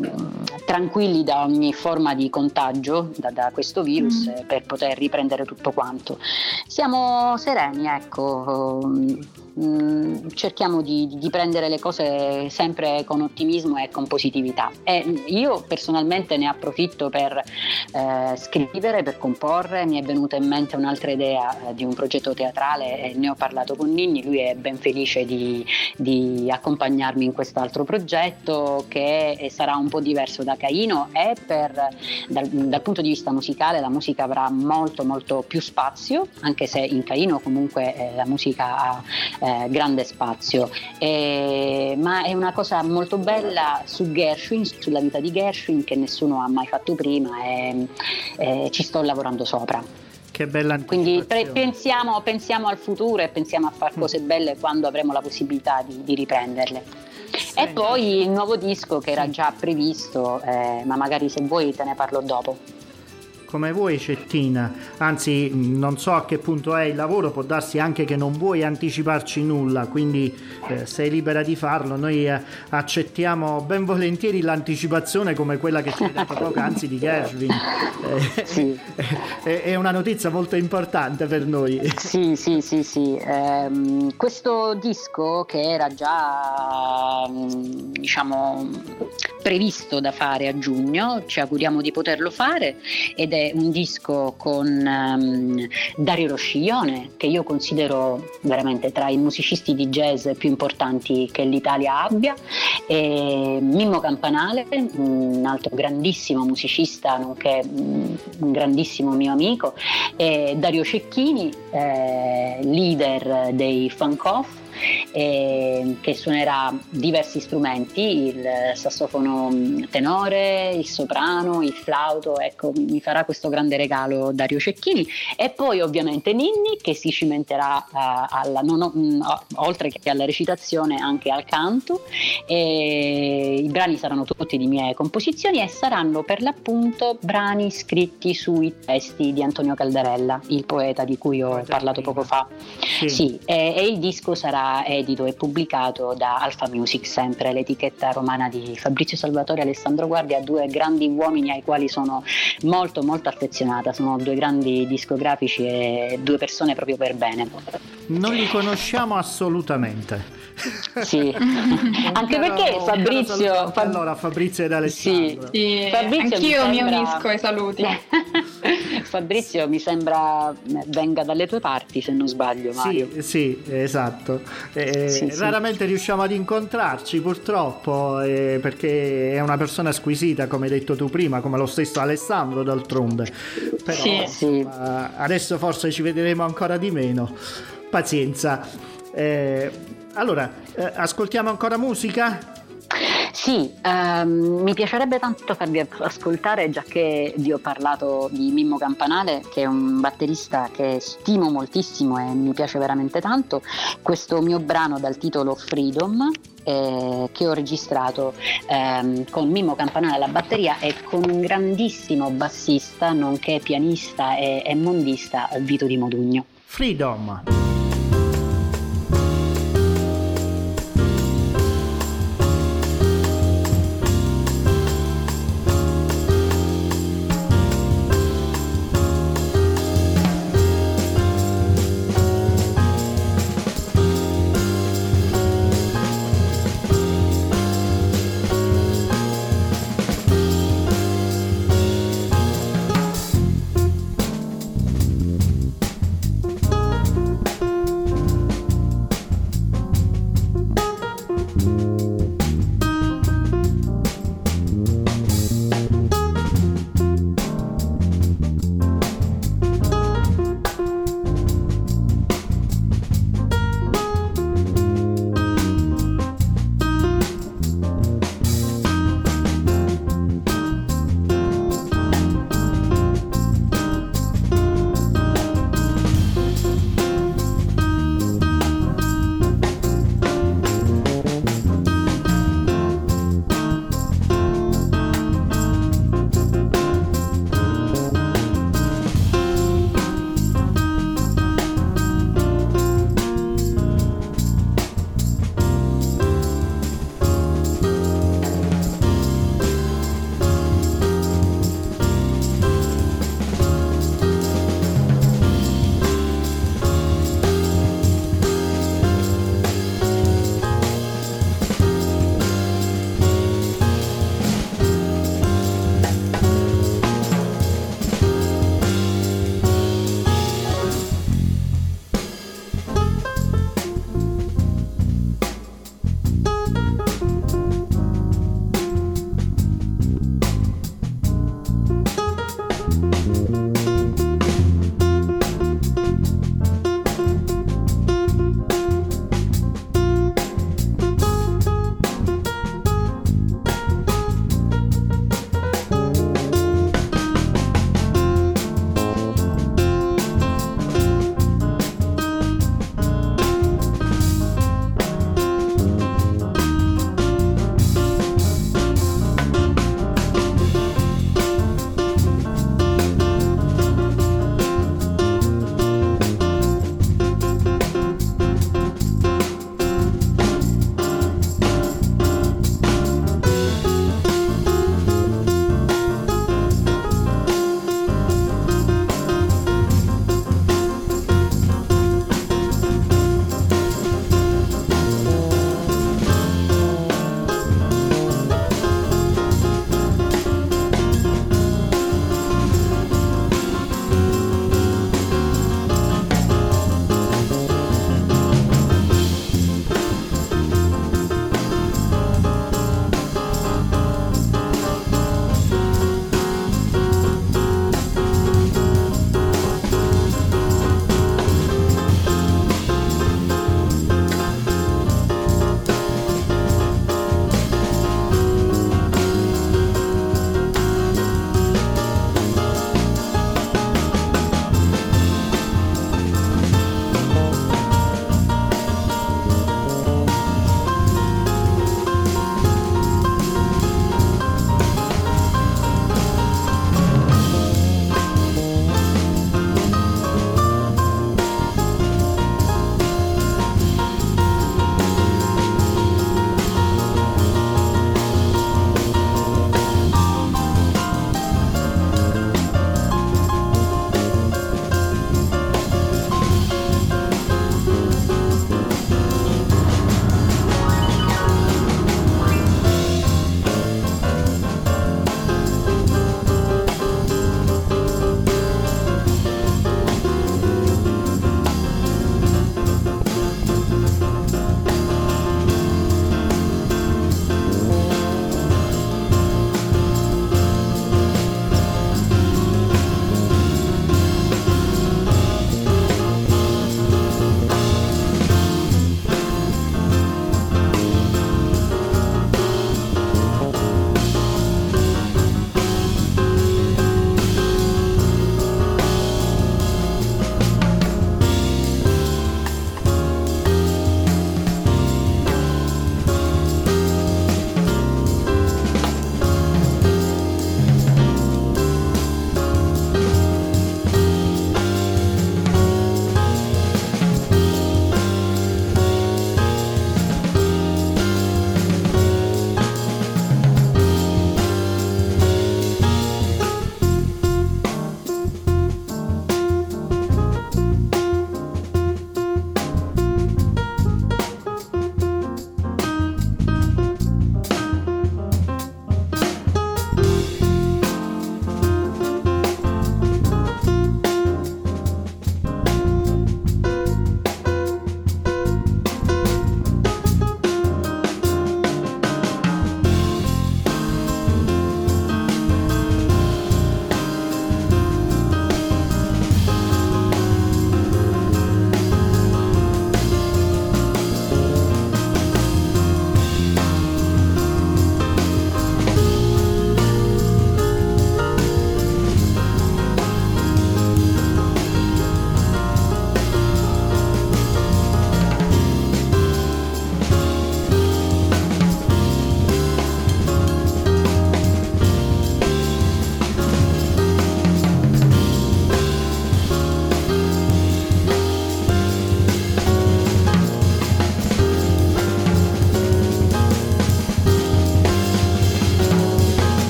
[SPEAKER 2] tranquilli da ogni forma di contagio da, da questo virus mm. per poter riprendere tutto quanto. Siamo sereni, ecco. Um, Mm, cerchiamo di, di, prendere le cose sempre con ottimismo e con positività. E io personalmente ne approfitto per eh, scrivere, per comporre, mi è venuta in mente un'altra idea eh, di un progetto teatrale e ne ho parlato con Ninni, lui è ben felice di, di accompagnarmi in quest'altro progetto che sarà un po' diverso da Caino. E per, dal, dal punto di vista musicale la musica avrà molto molto più spazio, anche se in Caino comunque eh, la musica ha eh, grande spazio. Eh, ma è una cosa molto bella su Gershwin, sulla vita di Gershwin, che nessuno ha mai fatto prima e, e ci sto lavorando sopra.
[SPEAKER 1] Che bella
[SPEAKER 2] Quindi pre- pensiamo, pensiamo, al futuro e pensiamo a fare cose belle quando avremo la possibilità di, di riprenderle. Sì. E poi il nuovo disco che era già previsto, eh, ma magari se vuoi te ne parlo dopo
[SPEAKER 1] come vuoi Cettina, anzi non so a che punto è il lavoro, può darsi anche che non vuoi anticiparci nulla, quindi eh, sei libera di farlo, noi eh, accettiamo ben volentieri l'anticipazione come quella che ci hai detto poc'anzi di Gershwin, eh, sì. è, una notizia molto importante per noi.
[SPEAKER 2] Sì, sì, sì, sì. Eh, questo disco che era già diciamo previsto da fare a giugno, ci auguriamo di poterlo fare ed è un disco con um, Dario Rosciglione, che io considero veramente tra i musicisti di jazz più importanti che l'Italia abbia, e Mimmo Campanale, un altro grandissimo musicista, nonché un grandissimo mio amico, e Dario Cecchini, eh, leader dei Funk Off, eh, che suonerà diversi strumenti, il sassofono tenore, il soprano, il flauto, ecco mi farà questo grande regalo Dario Cecchini. E poi ovviamente Ninni che si cimenterà uh, alla, no, no, oltre che alla recitazione anche al canto. E i brani saranno tutti di mie composizioni e saranno per l'appunto brani scritti sui testi di Antonio Caldarella, il poeta di cui ho parlato poco fa. Sì, sì e, e il disco sarà edito e pubblicato da Alfa Music, sempre l'etichetta romana di Fabrizio Salvatore e Alessandro Guardia, due grandi uomini ai quali sono molto molto affezionata, sono due grandi discografici e due persone proprio per bene.
[SPEAKER 1] Non li conosciamo assolutamente.
[SPEAKER 2] Sì, anche perché Fabrizio...
[SPEAKER 1] Fab... Allora Fabrizio ed Alessandro.
[SPEAKER 3] Sì, sì. Fabrizio anch'io mi, sembra... mi unisco ai saluti.
[SPEAKER 2] Fabrizio mi sembra venga dalle tue parti se non sbaglio Mario.
[SPEAKER 1] Sì, sì esatto. Eh, sì, raramente sì. riusciamo ad incontrarci purtroppo eh, perché è una persona squisita come hai detto tu prima, come lo stesso Alessandro d'altronde. Però sì. Uh, adesso forse ci vedremo ancora di meno. Pazienza. Eh, allora, eh, ascoltiamo ancora musica?
[SPEAKER 2] Sì, ehm, mi piacerebbe tanto farvi ascoltare, già che vi ho parlato di Mimmo Campanale, che è un batterista che stimo moltissimo e mi piace veramente tanto, questo mio brano dal titolo Freedom, eh, che ho registrato ehm, con Mimmo Campanale alla batteria e con un grandissimo bassista, nonché pianista e, e mondista, Vito Di Modugno.
[SPEAKER 1] Freedom.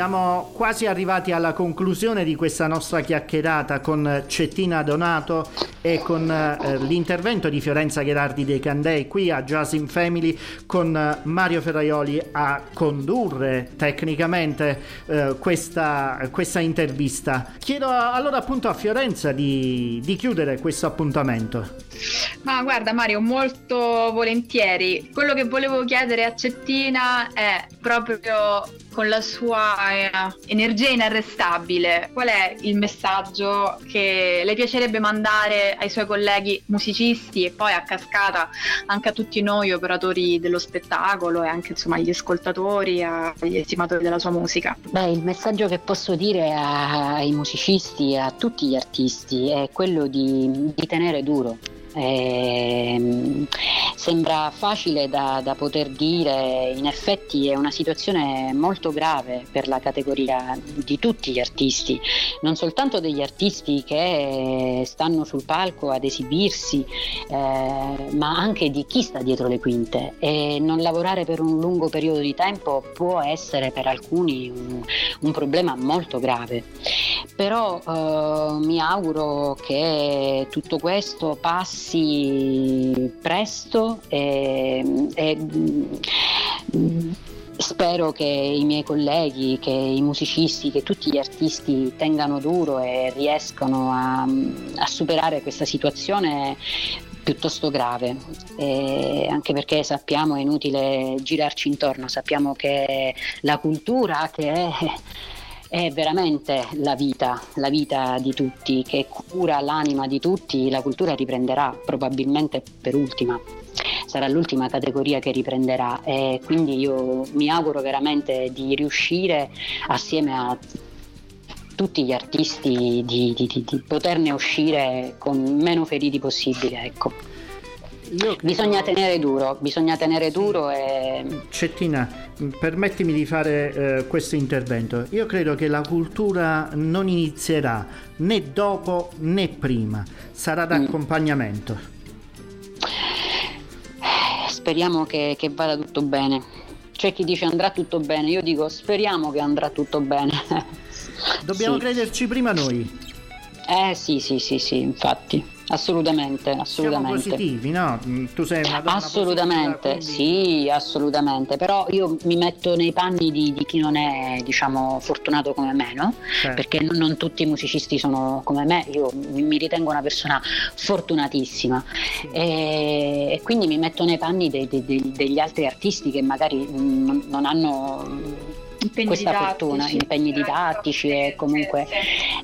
[SPEAKER 1] Siamo quasi arrivati alla conclusione di questa nostra chiacchierata con Cettina Donato e con eh, l'intervento di Fiorenza Gherardi dei Candei qui a Jazz in Family con eh, Mario Ferraioli a condurre tecnicamente eh, questa, questa, intervista. Chiedo allora appunto a Fiorenza di, di chiudere questo appuntamento.
[SPEAKER 3] Ma guarda Mario, molto volentieri. Quello che volevo chiedere a Cettina è proprio con la sua eh, energia inarrestabile, qual è il messaggio che le piacerebbe mandare ai suoi colleghi musicisti e poi a cascata anche a tutti noi operatori dello spettacolo e anche insomma agli ascoltatori, agli estimatori della sua musica?
[SPEAKER 2] Beh, il messaggio che posso dire ai musicisti, a tutti gli artisti è quello di, di tenere duro eh, sembra facile da, da, poter dire, in effetti è una situazione molto grave per la categoria di tutti gli artisti, non soltanto degli artisti che stanno sul palco ad esibirsi, eh, ma anche di chi sta dietro le quinte. E non lavorare per un lungo periodo di tempo può essere per alcuni un, un problema molto grave. Però eh, mi auguro che tutto questo passi passi presto e, e spero che i miei colleghi, che i musicisti, che tutti gli artisti tengano duro e riescano a, a superare questa situazione piuttosto grave, e anche perché sappiamo, è inutile girarci intorno, sappiamo che la cultura che è è veramente la vita, la vita di tutti, che cura l'anima di tutti, la cultura riprenderà probabilmente per ultima. Sarà l'ultima categoria che riprenderà e quindi io mi auguro veramente di riuscire assieme a tutti gli artisti di, di, di, di poterne uscire con meno feriti possibile. Ecco. Bisogna tenere duro, bisogna tenere duro e...
[SPEAKER 1] Cettina, permettimi di fare eh, questo intervento. Io credo che la cultura non inizierà né dopo né prima, sarà d'accompagnamento.
[SPEAKER 2] Mm. Speriamo che, che vada tutto bene. C'è chi dice andrà tutto bene, io dico speriamo che andrà tutto bene.
[SPEAKER 1] Dobbiamo sì. crederci prima noi.
[SPEAKER 2] Eh sì, sì, sì, sì, infatti. Assolutamente, assolutamente.
[SPEAKER 1] Siamo positivi, no? Tu sei una donna
[SPEAKER 2] Assolutamente, positiva, quindi... sì, assolutamente. Però io mi metto nei panni di, di chi non è, diciamo, fortunato come me, no? Certo. Perché non, non, tutti i musicisti sono come me, io mi ritengo una persona fortunatissima. Sì. E, e, quindi mi metto nei panni dei, dei, dei, degli altri artisti che magari non, non hanno impegni questa didattici, fortuna, impegni didattici e comunque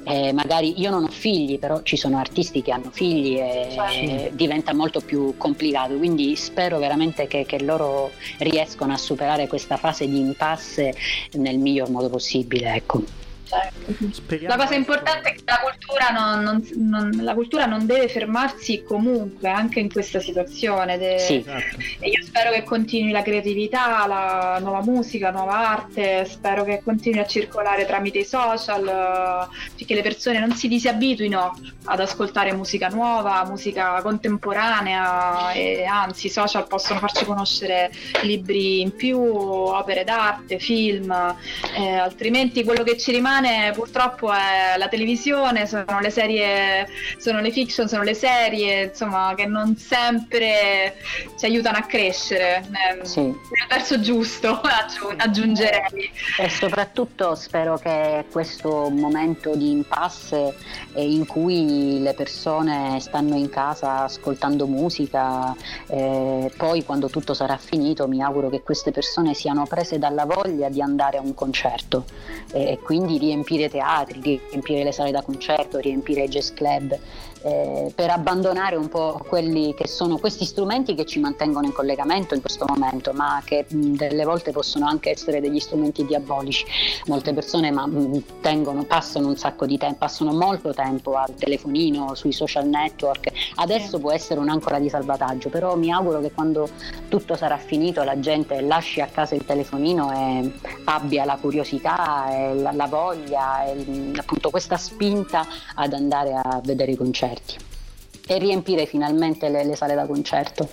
[SPEAKER 2] eh, magari io non ho figli, però ci sono artisti che hanno figli e certo. diventa molto più complicato, quindi spero veramente che, che loro riescano a superare questa fase di impasse nel miglior modo possibile. Ecco.
[SPEAKER 3] Certo. La cosa importante è che la cultura non, non, non, la cultura non, deve fermarsi comunque, anche in questa situazione. De... Sì. Esatto. E io spero che continui la creatività, la nuova musica, la nuova arte, spero che continui a circolare tramite i social, affinché le persone non si disabituino ad ascoltare musica nuova, musica contemporanea e anzi i social possono farci conoscere libri in più, opere d'arte, film, eh, altrimenti quello che ci rimane rimane purtroppo è la televisione, sono le serie, sono le fiction, sono le serie, insomma, che non sempre ci aiutano a crescere. Sì. Nel verso giusto, aggiungerei.
[SPEAKER 2] E soprattutto spero che questo momento di impasse in cui le persone stanno in casa ascoltando musica, eh, poi quando tutto sarà finito mi auguro che queste persone siano prese dalla voglia di andare a un concerto e quindi riempire teatri, riempire le sale da concerto, riempire i jazz club, eh, per abbandonare un po' quelli che sono questi strumenti che ci mantengono in collegamento in questo momento, ma che mh, delle volte possono anche essere degli strumenti diabolici. Molte persone ma, mh, tengono, passano un sacco di tempo, passano molto tempo al telefonino, sui social network. Adesso può essere un'ancora di salvataggio, però mi auguro che quando tutto sarà finito la gente lasci a casa il telefonino e abbia la curiosità, la, la voglia, e, appunto questa spinta ad andare a vedere i concerti concerti e riempire finalmente le, le sale da concerto.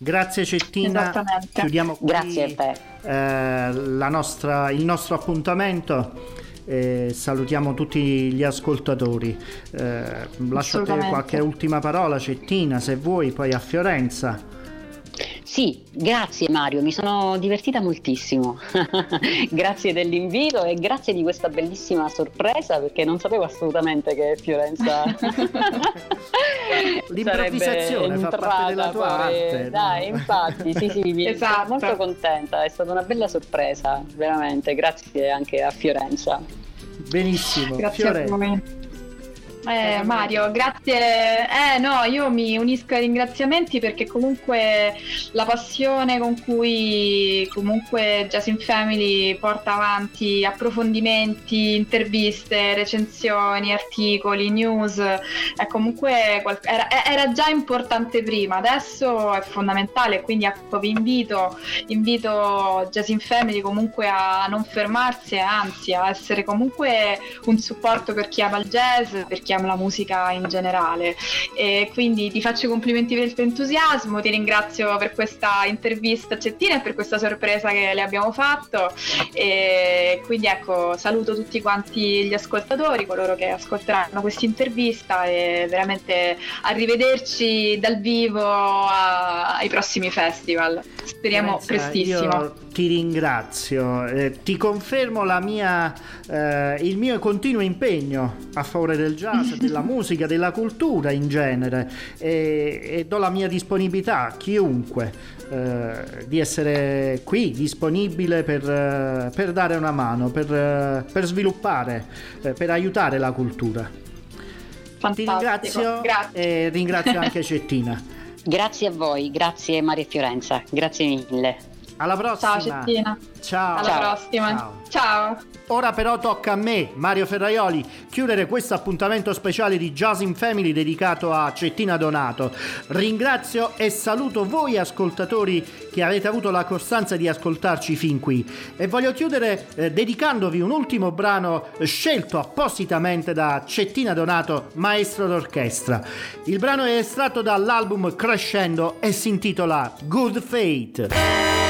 [SPEAKER 1] Grazie Cettina.
[SPEAKER 2] Chiudiamo qui. Grazie a te.
[SPEAKER 1] eh, nostra, il nostro appuntamento. Eh, salutiamo tutti gli ascoltatori. Eh, lascio a te qualche ultima parola, Cettina, se vuoi, poi a Fiorenza.
[SPEAKER 2] Sì, grazie Mario, mi sono divertita moltissimo. grazie dell'invito e grazie di questa bellissima sorpresa perché non sapevo assolutamente che Fiorenza
[SPEAKER 1] L'improvvisazione fa parte della tua poi. arte.
[SPEAKER 2] Dai, infatti, sì, sì, mi esatto. sono molto contenta, è stata una bella sorpresa, veramente. Grazie anche a Fiorenza.
[SPEAKER 1] Benissimo.
[SPEAKER 3] Grazie Fiore. a voi. Eh, Mario, grazie. Eh, no, io mi unisco ai ringraziamenti perché comunque la passione con cui comunque Jazz in Family porta avanti approfondimenti, interviste, recensioni, articoli, news, è comunque era, era già importante prima, adesso è fondamentale, quindi ecco, vi invito, invito Jazz in Family comunque a non fermarsi anzi a essere comunque un supporto per chi ama il jazz, per chi ama la musica in generale. E quindi ti faccio i complimenti per il tuo entusiasmo, ti ringrazio per questa intervista a Cettina e per questa sorpresa che le abbiamo fatto. E quindi ecco, saluto tutti quanti gli ascoltatori, coloro che ascolteranno questa intervista e veramente arrivederci dal vivo a, ai prossimi festival. Speriamo Lorenza, prestissimo
[SPEAKER 1] ti ringrazio, eh, ti confermo mia, eh, il mio continuo impegno a favore del jazz, della musica, della cultura in genere e, e do la mia disponibilità a chiunque eh, di essere qui disponibile per, eh, per dare una mano, per, eh, per sviluppare, eh, per aiutare la cultura.
[SPEAKER 3] Fantastico.
[SPEAKER 1] Ti ringrazio
[SPEAKER 3] Grazie.
[SPEAKER 1] e ringrazio anche Cettina.
[SPEAKER 2] Grazie a voi, grazie Maria Fiorenza, grazie mille.
[SPEAKER 1] Alla prossima.
[SPEAKER 3] Ciao Cettina.
[SPEAKER 1] Ciao.
[SPEAKER 3] Alla
[SPEAKER 1] Ciao.
[SPEAKER 3] prossima. Ciao. Ciao.
[SPEAKER 1] Ora però tocca a me, Mario Ferraioli, chiudere questo appuntamento speciale di Jazz in Family dedicato a Cettina Donato. Ringrazio e saluto voi ascoltatori che avete avuto la costanza di ascoltarci fin qui e voglio chiudere eh, dedicandovi un ultimo brano scelto appositamente da Cettina Donato, maestro d'orchestra. Il brano è estratto dall'album Crescendo e si intitola Good Fate.